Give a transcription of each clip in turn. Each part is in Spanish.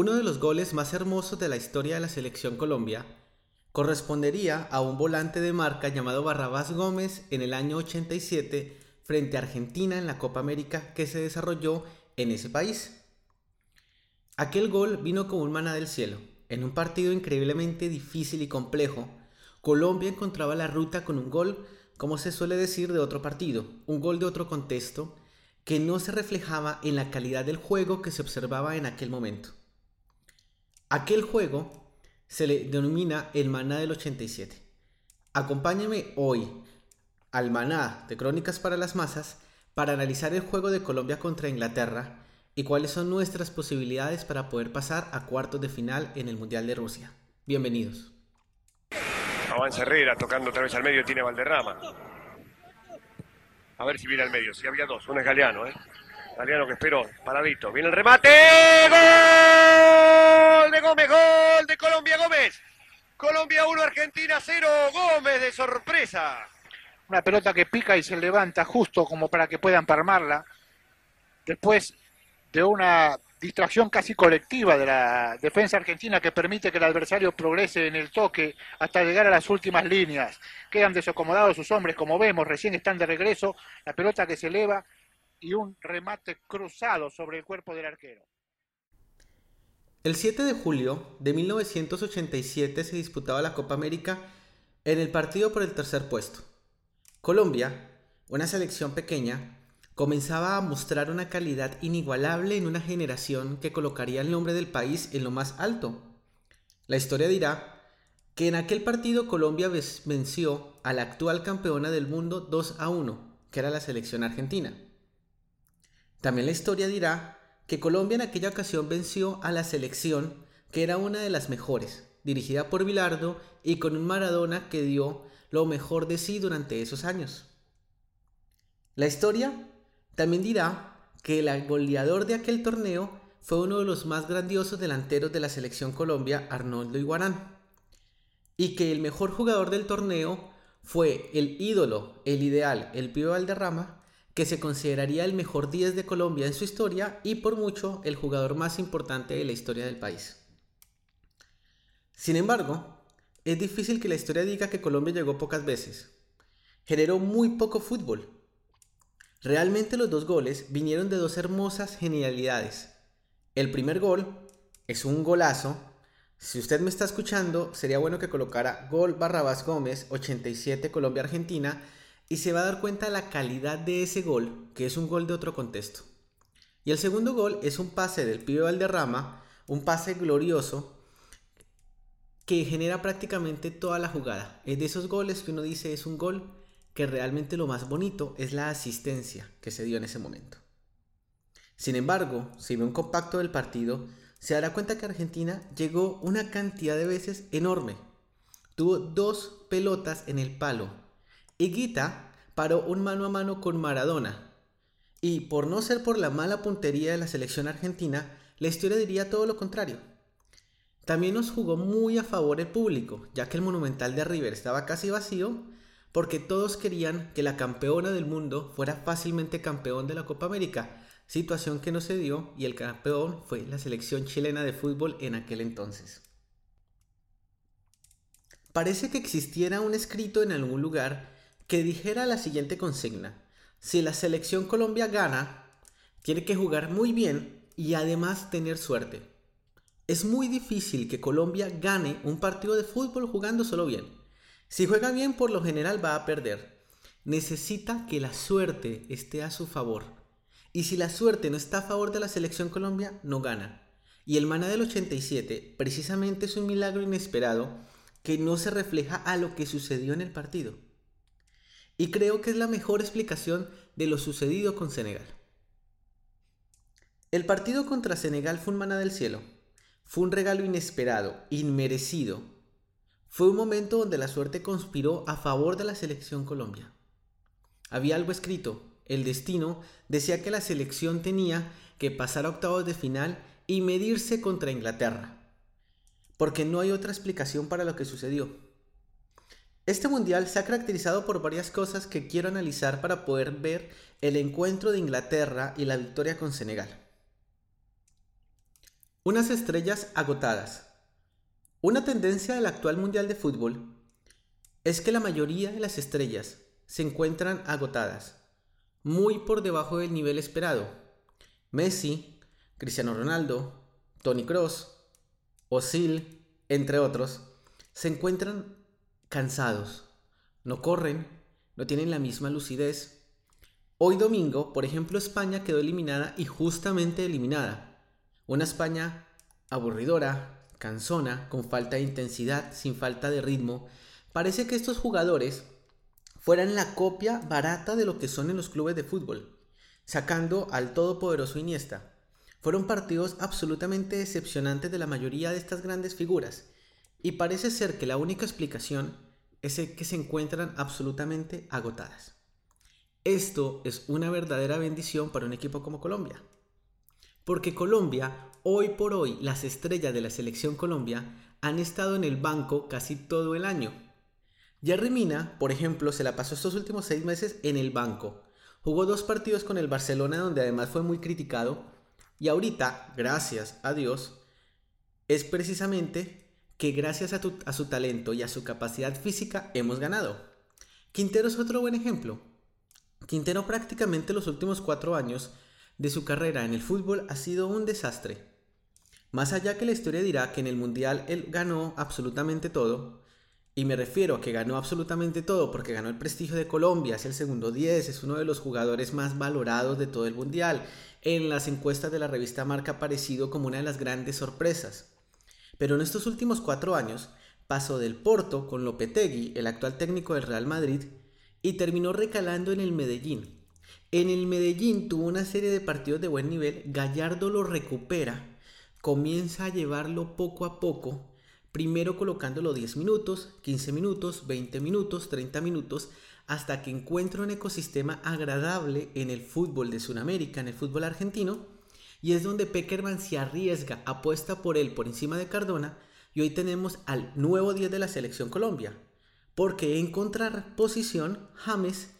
Uno de los goles más hermosos de la historia de la selección Colombia correspondería a un volante de marca llamado Barrabás Gómez en el año 87 frente a Argentina en la Copa América que se desarrolló en ese país. Aquel gol vino como un maná del cielo. En un partido increíblemente difícil y complejo, Colombia encontraba la ruta con un gol, como se suele decir, de otro partido, un gol de otro contexto, que no se reflejaba en la calidad del juego que se observaba en aquel momento. Aquel juego se le denomina el maná del 87. Acompáñame hoy al maná de Crónicas para las Masas para analizar el juego de Colombia contra Inglaterra y cuáles son nuestras posibilidades para poder pasar a cuartos de final en el Mundial de Rusia. Bienvenidos. Avanza Herrera tocando otra vez al medio, tiene Valderrama. A ver si viene al medio. Si había dos, uno es Galeano, ¿eh? Galeano que esperó, paradito. Viene el remate. ¡Gol de Gómez! ¡Gol de Colombia Gómez! Colombia 1, Argentina 0. Gómez de sorpresa. Una pelota que pica y se levanta justo como para que puedan parmarla. Después de una distracción casi colectiva de la defensa argentina que permite que el adversario progrese en el toque hasta llegar a las últimas líneas. Quedan desacomodados sus hombres, como vemos, recién están de regreso, la pelota que se eleva y un remate cruzado sobre el cuerpo del arquero. El 7 de julio de 1987 se disputaba la Copa América en el partido por el tercer puesto. Colombia, una selección pequeña, comenzaba a mostrar una calidad inigualable en una generación que colocaría el nombre del país en lo más alto. La historia dirá que en aquel partido Colombia venció a la actual campeona del mundo 2 a 1, que era la selección argentina. También la historia dirá que Colombia en aquella ocasión venció a la selección que era una de las mejores, dirigida por Bilardo y con un Maradona que dio lo mejor de sí durante esos años. La historia también dirá que el goleador de aquel torneo fue uno de los más grandiosos delanteros de la selección Colombia, Arnoldo Iguarán, y que el mejor jugador del torneo fue el ídolo, el ideal, el Pío Valderrama, que se consideraría el mejor 10 de Colombia en su historia y por mucho el jugador más importante de la historia del país. Sin embargo, es difícil que la historia diga que Colombia llegó pocas veces. Generó muy poco fútbol, Realmente los dos goles vinieron de dos hermosas genialidades. El primer gol es un golazo. Si usted me está escuchando, sería bueno que colocara gol Barrabás Gómez 87 Colombia Argentina y se va a dar cuenta de la calidad de ese gol, que es un gol de otro contexto. Y el segundo gol es un pase del pibe Valderrama, un pase glorioso que genera prácticamente toda la jugada. Es de esos goles que uno dice es un gol que realmente lo más bonito es la asistencia que se dio en ese momento. Sin embargo, si ve un compacto del partido, se dará cuenta que Argentina llegó una cantidad de veces enorme. Tuvo dos pelotas en el palo. Y Guita paró un mano a mano con Maradona. Y por no ser por la mala puntería de la selección argentina, la historia diría todo lo contrario. También nos jugó muy a favor el público, ya que el Monumental de River estaba casi vacío porque todos querían que la campeona del mundo fuera fácilmente campeón de la Copa América, situación que no se dio y el campeón fue la selección chilena de fútbol en aquel entonces. Parece que existiera un escrito en algún lugar que dijera la siguiente consigna. Si la selección Colombia gana, tiene que jugar muy bien y además tener suerte. Es muy difícil que Colombia gane un partido de fútbol jugando solo bien. Si juega bien, por lo general va a perder. Necesita que la suerte esté a su favor. Y si la suerte no está a favor de la selección Colombia, no gana. Y el maná del 87 precisamente es un milagro inesperado que no se refleja a lo que sucedió en el partido. Y creo que es la mejor explicación de lo sucedido con Senegal. El partido contra Senegal fue un maná del cielo. Fue un regalo inesperado, inmerecido. Fue un momento donde la suerte conspiró a favor de la selección Colombia. Había algo escrito. El destino decía que la selección tenía que pasar a octavos de final y medirse contra Inglaterra. Porque no hay otra explicación para lo que sucedió. Este mundial se ha caracterizado por varias cosas que quiero analizar para poder ver el encuentro de Inglaterra y la victoria con Senegal. Unas estrellas agotadas. Una tendencia del actual mundial de fútbol es que la mayoría de las estrellas se encuentran agotadas, muy por debajo del nivel esperado. Messi, Cristiano Ronaldo, Tony Cross, Osil, entre otros, se encuentran cansados, no corren, no tienen la misma lucidez. Hoy domingo, por ejemplo, España quedó eliminada y justamente eliminada. Una España aburridora, cansona, con falta de intensidad, sin falta de ritmo. Parece que estos jugadores fueran la copia barata de lo que son en los clubes de fútbol, sacando al todopoderoso Iniesta. Fueron partidos absolutamente decepcionantes de la mayoría de estas grandes figuras, y parece ser que la única explicación es que se encuentran absolutamente agotadas. Esto es una verdadera bendición para un equipo como Colombia, porque Colombia, hoy por hoy, las estrellas de la selección Colombia han estado en el banco casi todo el año Jerry Mina, por ejemplo, se la pasó estos últimos seis meses en el banco. Jugó dos partidos con el Barcelona donde además fue muy criticado. Y ahorita, gracias a Dios, es precisamente que gracias a, su talento y a su capacidad física hemos ganado. Quintero es otro buen ejemplo. Quintero prácticamente los últimos cuatro años de su carrera en el fútbol ha sido un desastre. Más allá que la historia dirá que en el Mundial él ganó absolutamente todo, y me refiero a que ganó absolutamente todo porque ganó el prestigio de Colombia, es el segundo 10, es uno de los jugadores más valorados de todo el mundial. En las encuestas de la revista Marca ha aparecido como una de las grandes sorpresas. Pero en estos últimos cuatro años pasó del Porto con Lopetegui, el actual técnico del Real Madrid, y terminó recalando en el Medellín. En el Medellín tuvo una serie de partidos de buen nivel, Gallardo lo recupera, comienza a llevarlo poco a poco primero colocándolo 10 minutos, 15 minutos, 20 minutos, 30 minutos, hasta que encuentra un ecosistema agradable en el fútbol de Sudamérica, en el fútbol argentino, y es donde Peckerman se arriesga, apuesta por él por encima de Cardona, y hoy tenemos al nuevo 10 de la selección Colombia, porque en contraposición, James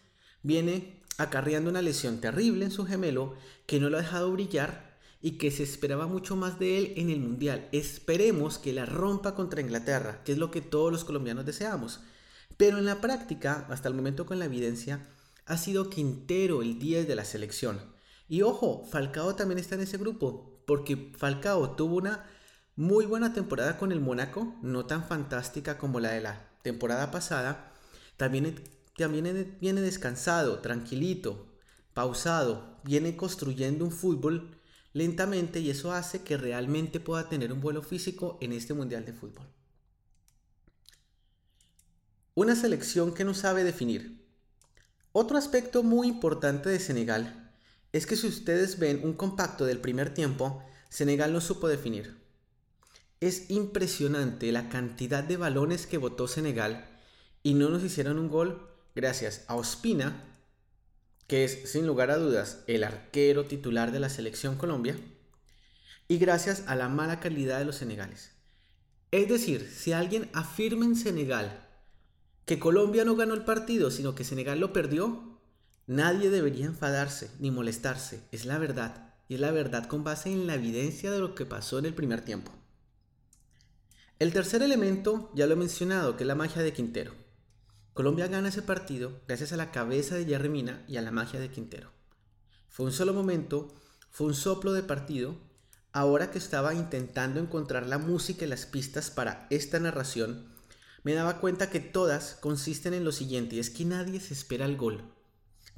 viene acarreando una lesión terrible en su gemelo que no lo ha dejado brillar y que se esperaba mucho más de él en el Mundial. Esperemos que la rompa contra Inglaterra, que es lo que todos los colombianos deseamos. Pero en la práctica, hasta el momento con la evidencia, ha sido Quintero el 10 de la selección. Y ojo, Falcao también está en ese grupo, porque Falcao tuvo una muy buena temporada con el Mónaco, no tan fantástica como la de la temporada pasada. También, también viene descansado, tranquilito, pausado, viene construyendo un fútbol lentamente y eso hace que realmente pueda tener un vuelo físico en este Mundial de Fútbol. Una selección que no sabe definir. Otro aspecto muy importante de Senegal es que si ustedes ven un compacto del primer tiempo, Senegal no supo definir. Es impresionante la cantidad de balones que votó Senegal y no nos hicieron un gol gracias a Ospina, que es sin lugar a dudas el arquero titular de la selección Colombia, y gracias a la mala calidad de los senegales. Es decir, si alguien afirma en Senegal que Colombia no ganó el partido, sino que Senegal lo perdió, nadie debería enfadarse ni molestarse. Es la verdad, y es la verdad con base en la evidencia de lo que pasó en el primer tiempo. El tercer elemento, ya lo he mencionado, que es la magia de Quintero. Colombia gana ese partido gracias a la cabeza de Jerry Mina y a la magia de Quintero. Fue un solo momento, fue un soplo de partido. Ahora que estaba intentando encontrar la música y las pistas para esta narración, me daba cuenta que todas consisten en lo siguiente, y es que nadie se espera el gol.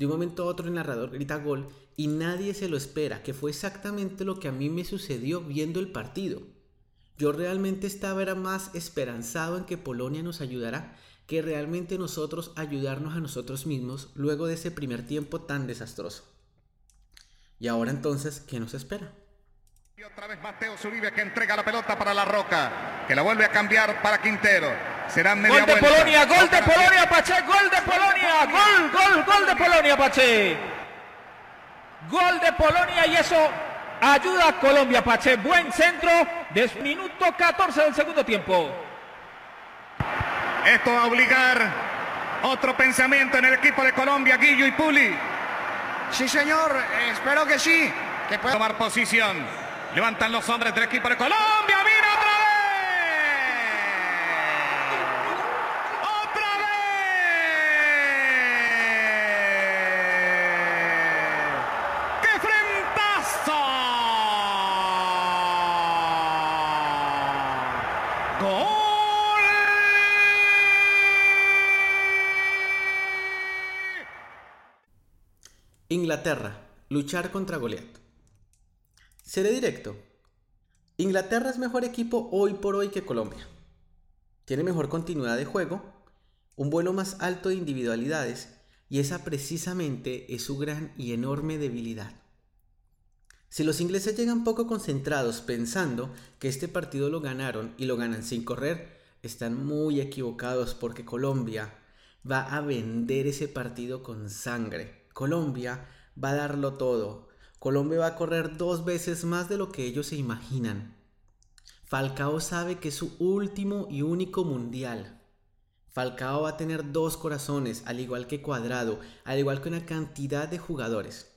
De un momento a otro el narrador grita gol y nadie se lo espera, que fue exactamente lo que a mí me sucedió viendo el partido. Yo realmente estaba más esperanzado en que Polonia nos ayudara que realmente nosotros ayudarnos a nosotros mismos luego de ese primer tiempo tan desastroso. Y ahora entonces, ¿qué nos espera? Y otra vez Mateo Zuribe que entrega la pelota para La Roca, que la vuelve a cambiar para Quintero. Será media Gol de vuelta. Polonia, gol de Polonia, Pache, gol de Polonia, gol, gol, gol de Polonia, Pache. Gol de Polonia y eso ayuda a Colombia, Pache. Buen centro de minuto 14 del segundo tiempo. Esto va a obligar otro pensamiento en el equipo de Colombia, Guillo y Puli. Sí, señor, espero que sí. Que pueda... Tomar posición. Levantan los hombres del equipo de Colombia. ¡Mira otra vez! ¡Otra vez! ¡Qué frentazo! ¡Gol! Inglaterra, luchar contra Goliat. Seré directo. Inglaterra es mejor equipo hoy por hoy que Colombia. Tiene mejor continuidad de juego, un vuelo más alto de individualidades y esa precisamente es su gran y enorme debilidad. Si los ingleses llegan poco concentrados pensando que este partido lo ganaron y lo ganan sin correr, están muy equivocados porque Colombia va a vender ese partido con sangre. Colombia va a darlo todo. Colombia va a correr dos veces más de lo que ellos se imaginan. Falcao sabe que es su último y único mundial. Falcao va a tener dos corazones, al igual que Cuadrado, al igual que una cantidad de jugadores.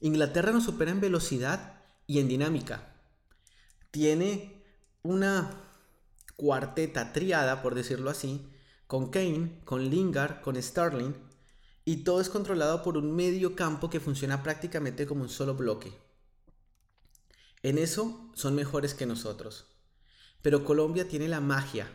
Inglaterra nos supera en velocidad y en dinámica. Tiene una cuarteta triada, por decirlo así, con Kane, con Lingard, con Sterling, y todo es controlado por un medio campo que funciona prácticamente como un solo bloque. En eso son mejores que nosotros. Pero Colombia tiene la magia,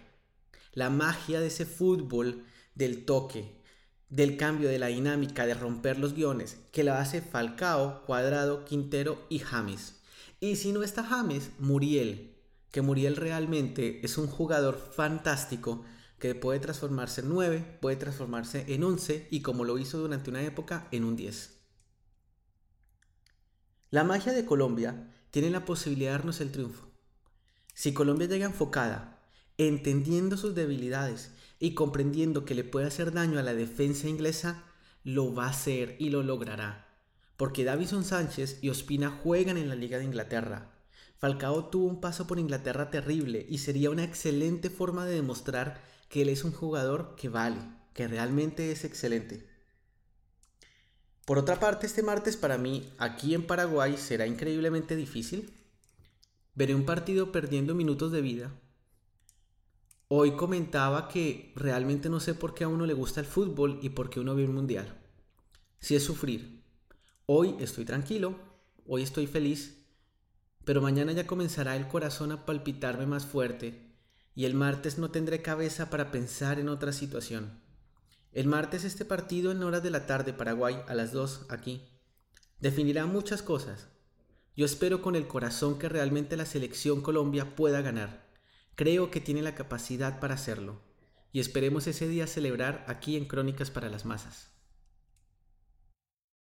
la magia de ese fútbol, del toque, del cambio de la dinámica, de romper los guiones, que la hace Falcao, Cuadrado, Quintero y James. Y si no está James, Muriel, que Muriel realmente es un jugador fantástico que puede transformarse en 9, puede transformarse en 11 y como lo hizo durante una época, en un 10. La magia de Colombia tiene la posibilidad de darnos el triunfo. Si Colombia llega enfocada, entendiendo sus debilidades y comprendiendo que le puede hacer daño a la defensa inglesa, lo va a hacer y lo logrará. Porque Davison Sánchez y Ospina juegan en la Liga de Inglaterra. Falcao tuvo un paso por Inglaterra terrible y sería una excelente forma de demostrar que él es un jugador que vale, que realmente es excelente. Por otra parte, este martes para mí, aquí en Paraguay, será increíblemente difícil. Veré un partido perdiendo minutos de vida. Hoy comentaba que realmente no sé por qué a uno le gusta el fútbol y por qué uno ve un mundial. Si es sufrir. Hoy estoy tranquilo, hoy estoy feliz, pero mañana ya comenzará el corazón a palpitarme más fuerte y el martes no tendré cabeza para pensar en otra situación. El martes este partido en horas de la tarde Paraguay a las 2 aquí definirá muchas cosas. Yo espero con el corazón que realmente la selección Colombia pueda ganar. Creo que tiene la capacidad para hacerlo. Y esperemos ese día celebrar aquí en Crónicas para las Masas.